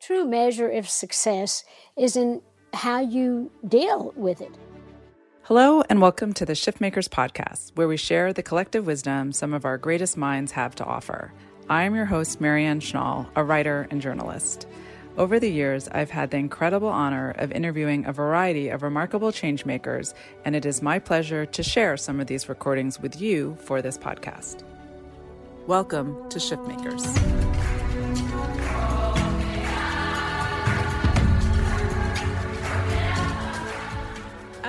True measure of success is in how you deal with it. Hello, and welcome to the Shiftmakers podcast, where we share the collective wisdom some of our greatest minds have to offer. I am your host, Marianne Schnall, a writer and journalist. Over the years, I've had the incredible honor of interviewing a variety of remarkable changemakers, and it is my pleasure to share some of these recordings with you for this podcast. Welcome to Shiftmakers.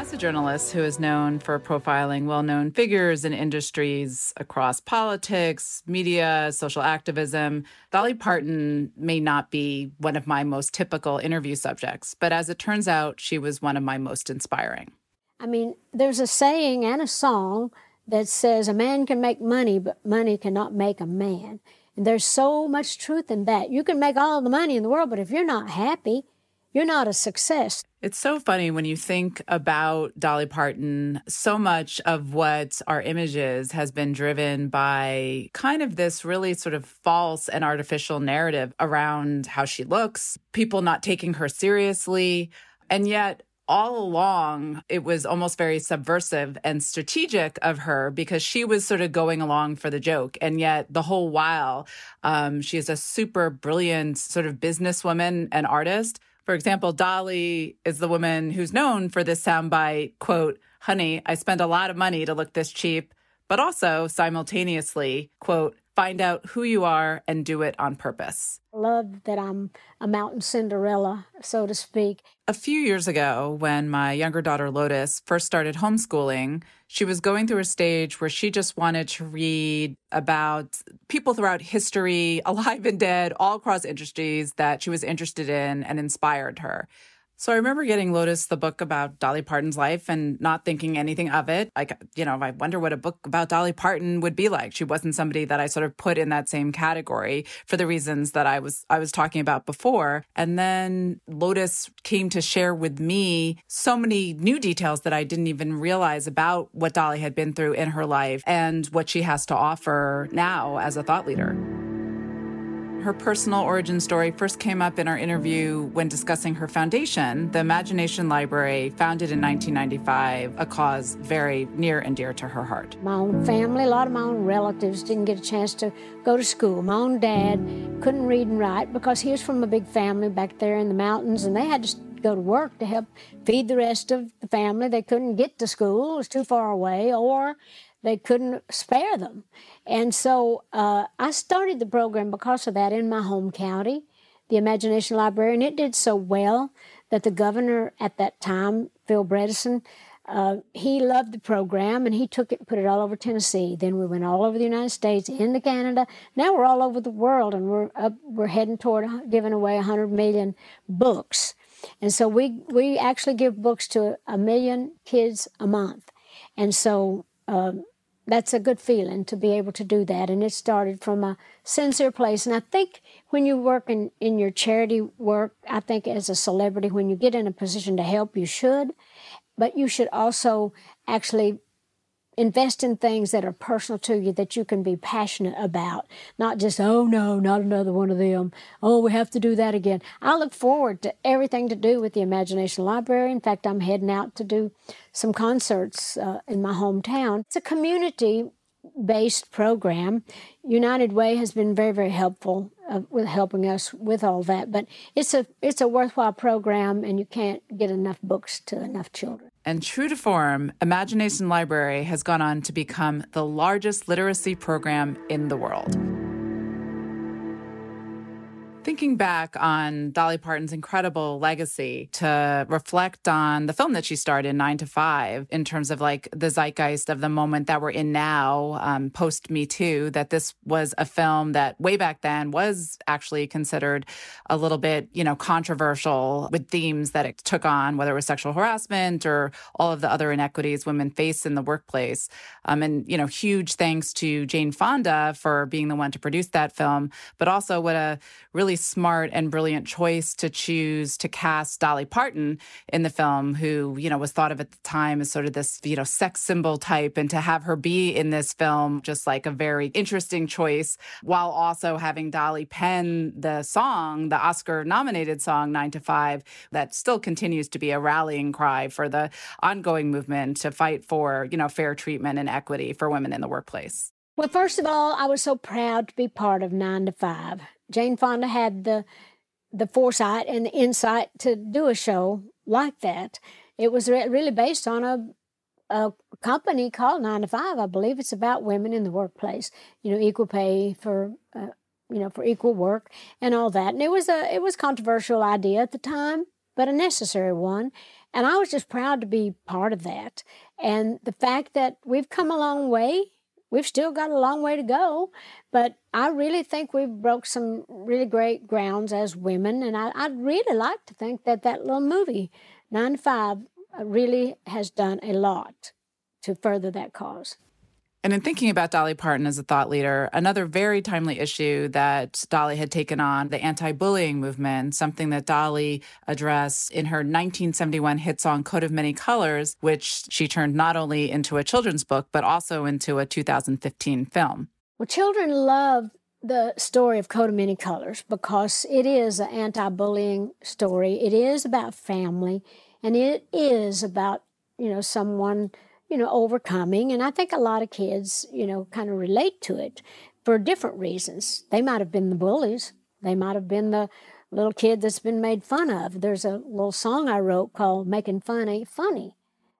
As a journalist who is known for profiling well known figures in industries across politics, media, social activism, Dolly Parton may not be one of my most typical interview subjects, but as it turns out, she was one of my most inspiring. I mean, there's a saying and a song that says a man can make money, but money cannot make a man. And there's so much truth in that. You can make all the money in the world, but if you're not happy, you're not a success. It's so funny when you think about Dolly Parton. So much of what our images has been driven by kind of this really sort of false and artificial narrative around how she looks, people not taking her seriously. And yet, all along, it was almost very subversive and strategic of her because she was sort of going along for the joke. And yet, the whole while, um, she is a super brilliant sort of businesswoman and artist for example, Dolly is the woman who's known for this soundbite quote, honey, I spend a lot of money to look this cheap, but also simultaneously, quote, find out who you are and do it on purpose. Love that I'm a mountain Cinderella, so to speak. A few years ago, when my younger daughter Lotus first started homeschooling, she was going through a stage where she just wanted to read about people throughout history, alive and dead, all across industries that she was interested in and inspired her. So I remember getting Lotus the book about Dolly Parton's life and not thinking anything of it. Like, you know, I wonder what a book about Dolly Parton would be like. She wasn't somebody that I sort of put in that same category for the reasons that I was I was talking about before. And then Lotus came to share with me so many new details that I didn't even realize about what Dolly had been through in her life and what she has to offer now as a thought leader. Her personal origin story first came up in our interview when discussing her foundation, the Imagination Library, founded in 1995, a cause very near and dear to her heart. My own family, a lot of my own relatives didn't get a chance to go to school. My own dad couldn't read and write because he was from a big family back there in the mountains and they had to go to work to help feed the rest of the family. They couldn't get to school, it was too far away, or they couldn't spare them. And so uh, I started the program because of that in my home county, the Imagination Library, and it did so well that the governor at that time, Phil Bredesen, uh, he loved the program and he took it and put it all over Tennessee. Then we went all over the United States, into Canada. Now we're all over the world and we're up, we're heading toward giving away 100 million books. And so we, we actually give books to a million kids a month. And so um, that's a good feeling to be able to do that. And it started from a sincere place. And I think when you work in, in your charity work, I think as a celebrity, when you get in a position to help, you should. But you should also actually invest in things that are personal to you that you can be passionate about, not just, oh no, not another one of them. Oh, we have to do that again. I look forward to everything to do with the Imagination Library. In fact, I'm heading out to do some concerts uh, in my hometown. It's a community based program. United Way has been very, very helpful uh, with helping us with all that. But it's a it's a worthwhile program, and you can't get enough books to enough children. And true to form, Imagination Library has gone on to become the largest literacy program in the world. Thinking back on Dolly Parton's incredible legacy to reflect on the film that she starred in, Nine to Five, in terms of like the zeitgeist of the moment that we're in now, um, post Me Too, that this was a film that way back then was actually considered a little bit, you know, controversial with themes that it took on, whether it was sexual harassment or all of the other inequities women face in the workplace. Um, and, you know, huge thanks to Jane Fonda for being the one to produce that film, but also what a really smart and brilliant choice to choose to cast Dolly Parton in the film, who, you know, was thought of at the time as sort of this, you know, sex symbol type. And to have her be in this film, just like a very interesting choice, while also having Dolly pen the song, the Oscar nominated song, Nine to Five, that still continues to be a rallying cry for the ongoing movement to fight for, you know, fair treatment and equity for women in the workplace. Well, first of all, I was so proud to be part of Nine to Five. Jane Fonda had the the foresight and the insight to do a show like that. It was re- really based on a a company called Nine to Five. I believe it's about women in the workplace. You know, equal pay for uh, you know for equal work and all that. And it was a it was controversial idea at the time, but a necessary one. And I was just proud to be part of that. And the fact that we've come a long way we've still got a long way to go, but I really think we've broke some really great grounds as women, and I, would really like to think that that little movie, Nine Five, really has done a lot to further that cause. And in thinking about Dolly Parton as a thought leader, another very timely issue that Dolly had taken on, the anti bullying movement, something that Dolly addressed in her 1971 hit song Coat of Many Colors, which she turned not only into a children's book, but also into a 2015 film. Well, children love the story of Coat of Many Colors because it is an anti bullying story. It is about family, and it is about, you know, someone you know, overcoming. And I think a lot of kids, you know, kind of relate to it for different reasons. They might have been the bullies, they might have been the little kid that's been made fun of. There's a little song I wrote called Making Fun Ain't Funny.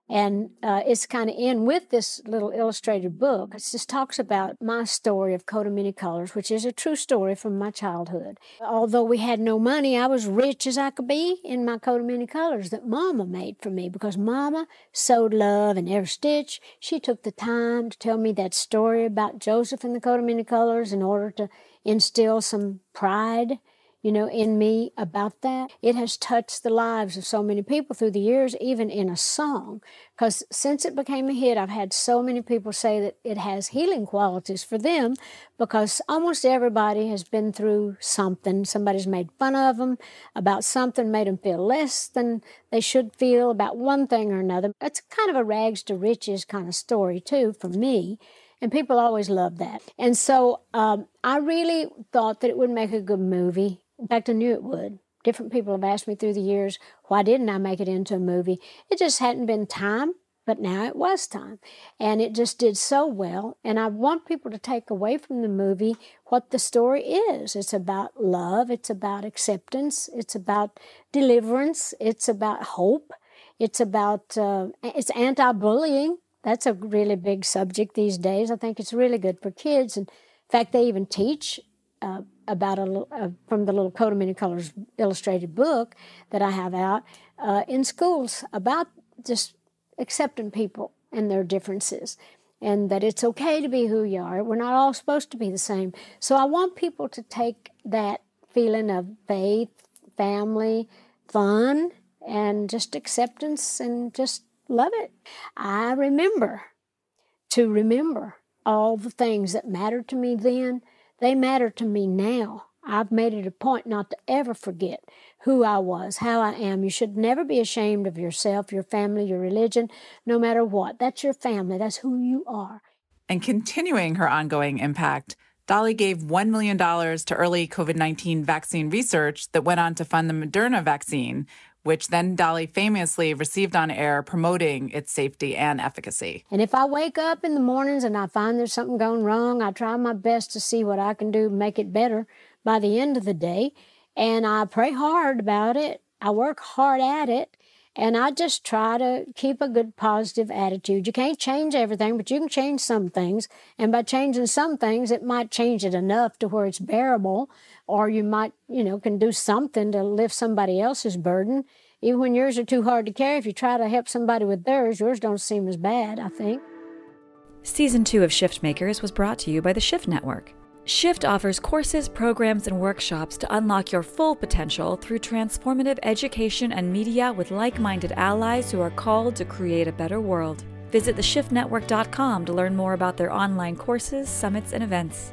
And uh, it's kind of in with this little illustrated book. It just talks about my story of Coat of Many Colors, which is a true story from my childhood. Although we had no money, I was rich as I could be in my Coat of Many Colors that Mama made for me because Mama sewed love in every stitch. She took the time to tell me that story about Joseph and the Coat of Many Colors in order to instill some pride you know, in me about that. It has touched the lives of so many people through the years, even in a song. Because since it became a hit, I've had so many people say that it has healing qualities for them because almost everybody has been through something. Somebody's made fun of them about something, made them feel less than they should feel about one thing or another. It's kind of a rags to riches kind of story, too, for me. And people always love that. And so um, I really thought that it would make a good movie. In fact, I knew it would. Different people have asked me through the years, why didn't I make it into a movie? It just hadn't been time, but now it was time. And it just did so well. And I want people to take away from the movie what the story is. It's about love, it's about acceptance, it's about deliverance, it's about hope, it's about, uh, it's anti bullying. That's a really big subject these days. I think it's really good for kids. And in fact, they even teach uh, about a uh, from the little Coat of Many Colors illustrated book that I have out uh, in schools about just accepting people and their differences, and that it's okay to be who you are. We're not all supposed to be the same. So I want people to take that feeling of faith, family, fun, and just acceptance, and just love it. I remember to remember all the things that mattered to me then they matter to me now. I've made it a point not to ever forget who I was, how I am. You should never be ashamed of yourself, your family, your religion, no matter what. That's your family, that's who you are. And continuing her ongoing impact, Dolly gave $1 million to early COVID 19 vaccine research that went on to fund the Moderna vaccine, which then Dolly famously received on air promoting its safety and efficacy. And if I wake up in the mornings and I find there's something going wrong, I try my best to see what I can do to make it better by the end of the day. And I pray hard about it. I work hard at it. And I just try to keep a good positive attitude. You can't change everything, but you can change some things. And by changing some things, it might change it enough to where it's bearable or you might, you know, can do something to lift somebody else's burden. Even when yours are too hard to carry, if you try to help somebody with theirs, yours don't seem as bad, I think. Season 2 of Shift Makers was brought to you by the Shift Network. Shift offers courses, programs, and workshops to unlock your full potential through transformative education and media with like minded allies who are called to create a better world. Visit theshiftnetwork.com to learn more about their online courses, summits, and events.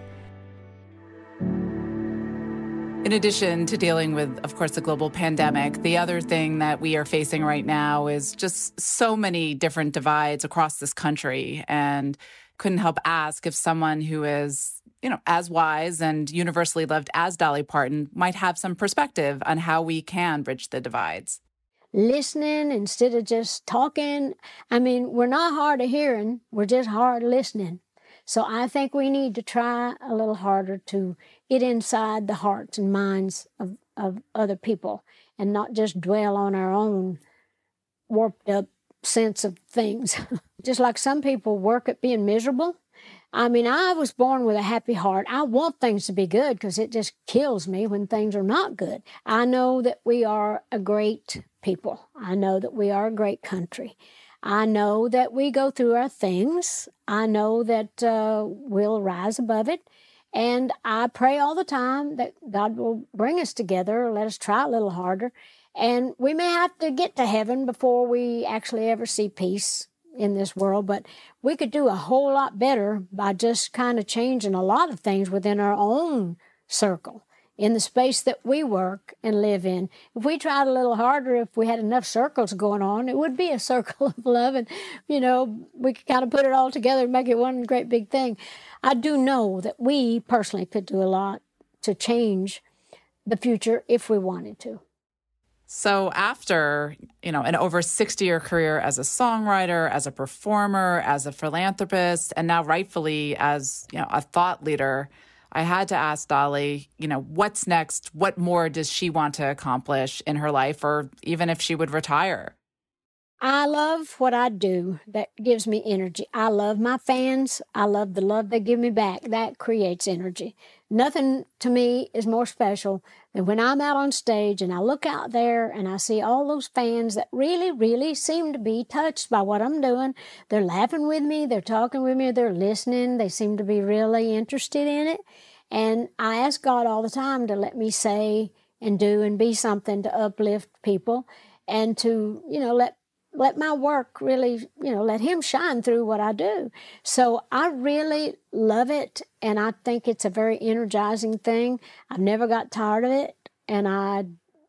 In addition to dealing with, of course, the global pandemic, the other thing that we are facing right now is just so many different divides across this country. And couldn't help ask if someone who is, you know, as wise and universally loved as Dolly Parton might have some perspective on how we can bridge the divides. Listening instead of just talking. I mean, we're not hard of hearing, we're just hard listening. So I think we need to try a little harder to get inside the hearts and minds of, of other people and not just dwell on our own warped up sense of things. just like some people work at being miserable. I mean, I was born with a happy heart. I want things to be good because it just kills me when things are not good. I know that we are a great people. I know that we are a great country. I know that we go through our things. I know that uh, we'll rise above it. And I pray all the time that God will bring us together, let us try a little harder. And we may have to get to heaven before we actually ever see peace in this world, but we could do a whole lot better by just kind of changing a lot of things within our own circle in the space that we work and live in. If we tried a little harder, if we had enough circles going on, it would be a circle of love. And, you know, we could kind of put it all together and make it one great big thing. I do know that we personally could do a lot to change the future if we wanted to. So after, you know, an over 60-year career as a songwriter, as a performer, as a philanthropist, and now rightfully as, you know, a thought leader, I had to ask Dolly, you know, what's next? What more does she want to accomplish in her life, or even if she would retire? I love what I do. That gives me energy. I love my fans. I love the love they give me back. That creates energy. Nothing to me is more special than when I'm out on stage and I look out there and I see all those fans that really, really seem to be touched by what I'm doing. They're laughing with me, they're talking with me, they're listening, they seem to be really interested in it. And I ask God all the time to let me say and do and be something to uplift people and to, you know, let let my work really, you know, let him shine through what I do. So I really love it and I think it's a very energizing thing. I've never got tired of it and I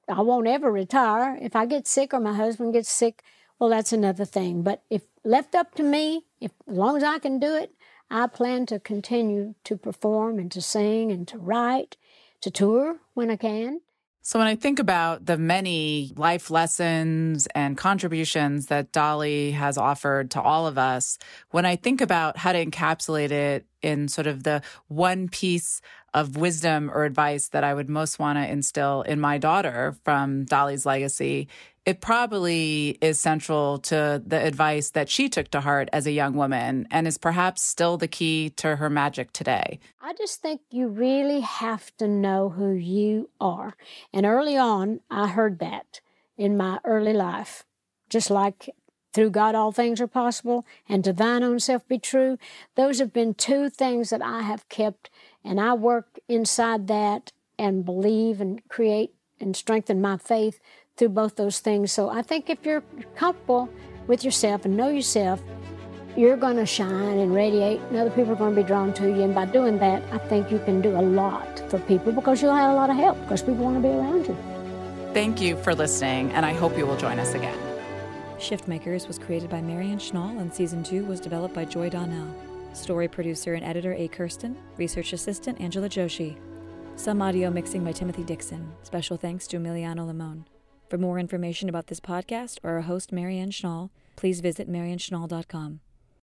I won't ever retire. If I get sick or my husband gets sick, well that's another thing. But if left up to me, if as long as I can do it, I plan to continue to perform and to sing and to write, to tour when I can. So, when I think about the many life lessons and contributions that Dolly has offered to all of us, when I think about how to encapsulate it in sort of the one piece of wisdom or advice that I would most want to instill in my daughter from Dolly's legacy, it probably is central to the advice that she took to heart as a young woman and is perhaps still the key to her magic today. I just think you really have to know who you are. And early on, I heard that in my early life, just like through God all things are possible and to thine own self be true. Those have been two things that I have kept, and I work inside that and believe and create and strengthen my faith through both those things. So I think if you're comfortable with yourself and know yourself, you're going to shine and radiate, and other people are going to be drawn to you. And by doing that, I think you can do a lot for people because you'll have a lot of help because people want to be around you. Thank you for listening, and I hope you will join us again. Shift Makers was created by Marianne Schnall, and season two was developed by Joy Donnell. Story producer and editor A. Kirsten, research assistant Angela Joshi. Some audio mixing by Timothy Dixon. Special thanks to Emiliano Limon. For more information about this podcast or our host, Marianne Schnall, please visit marianneschnall.com.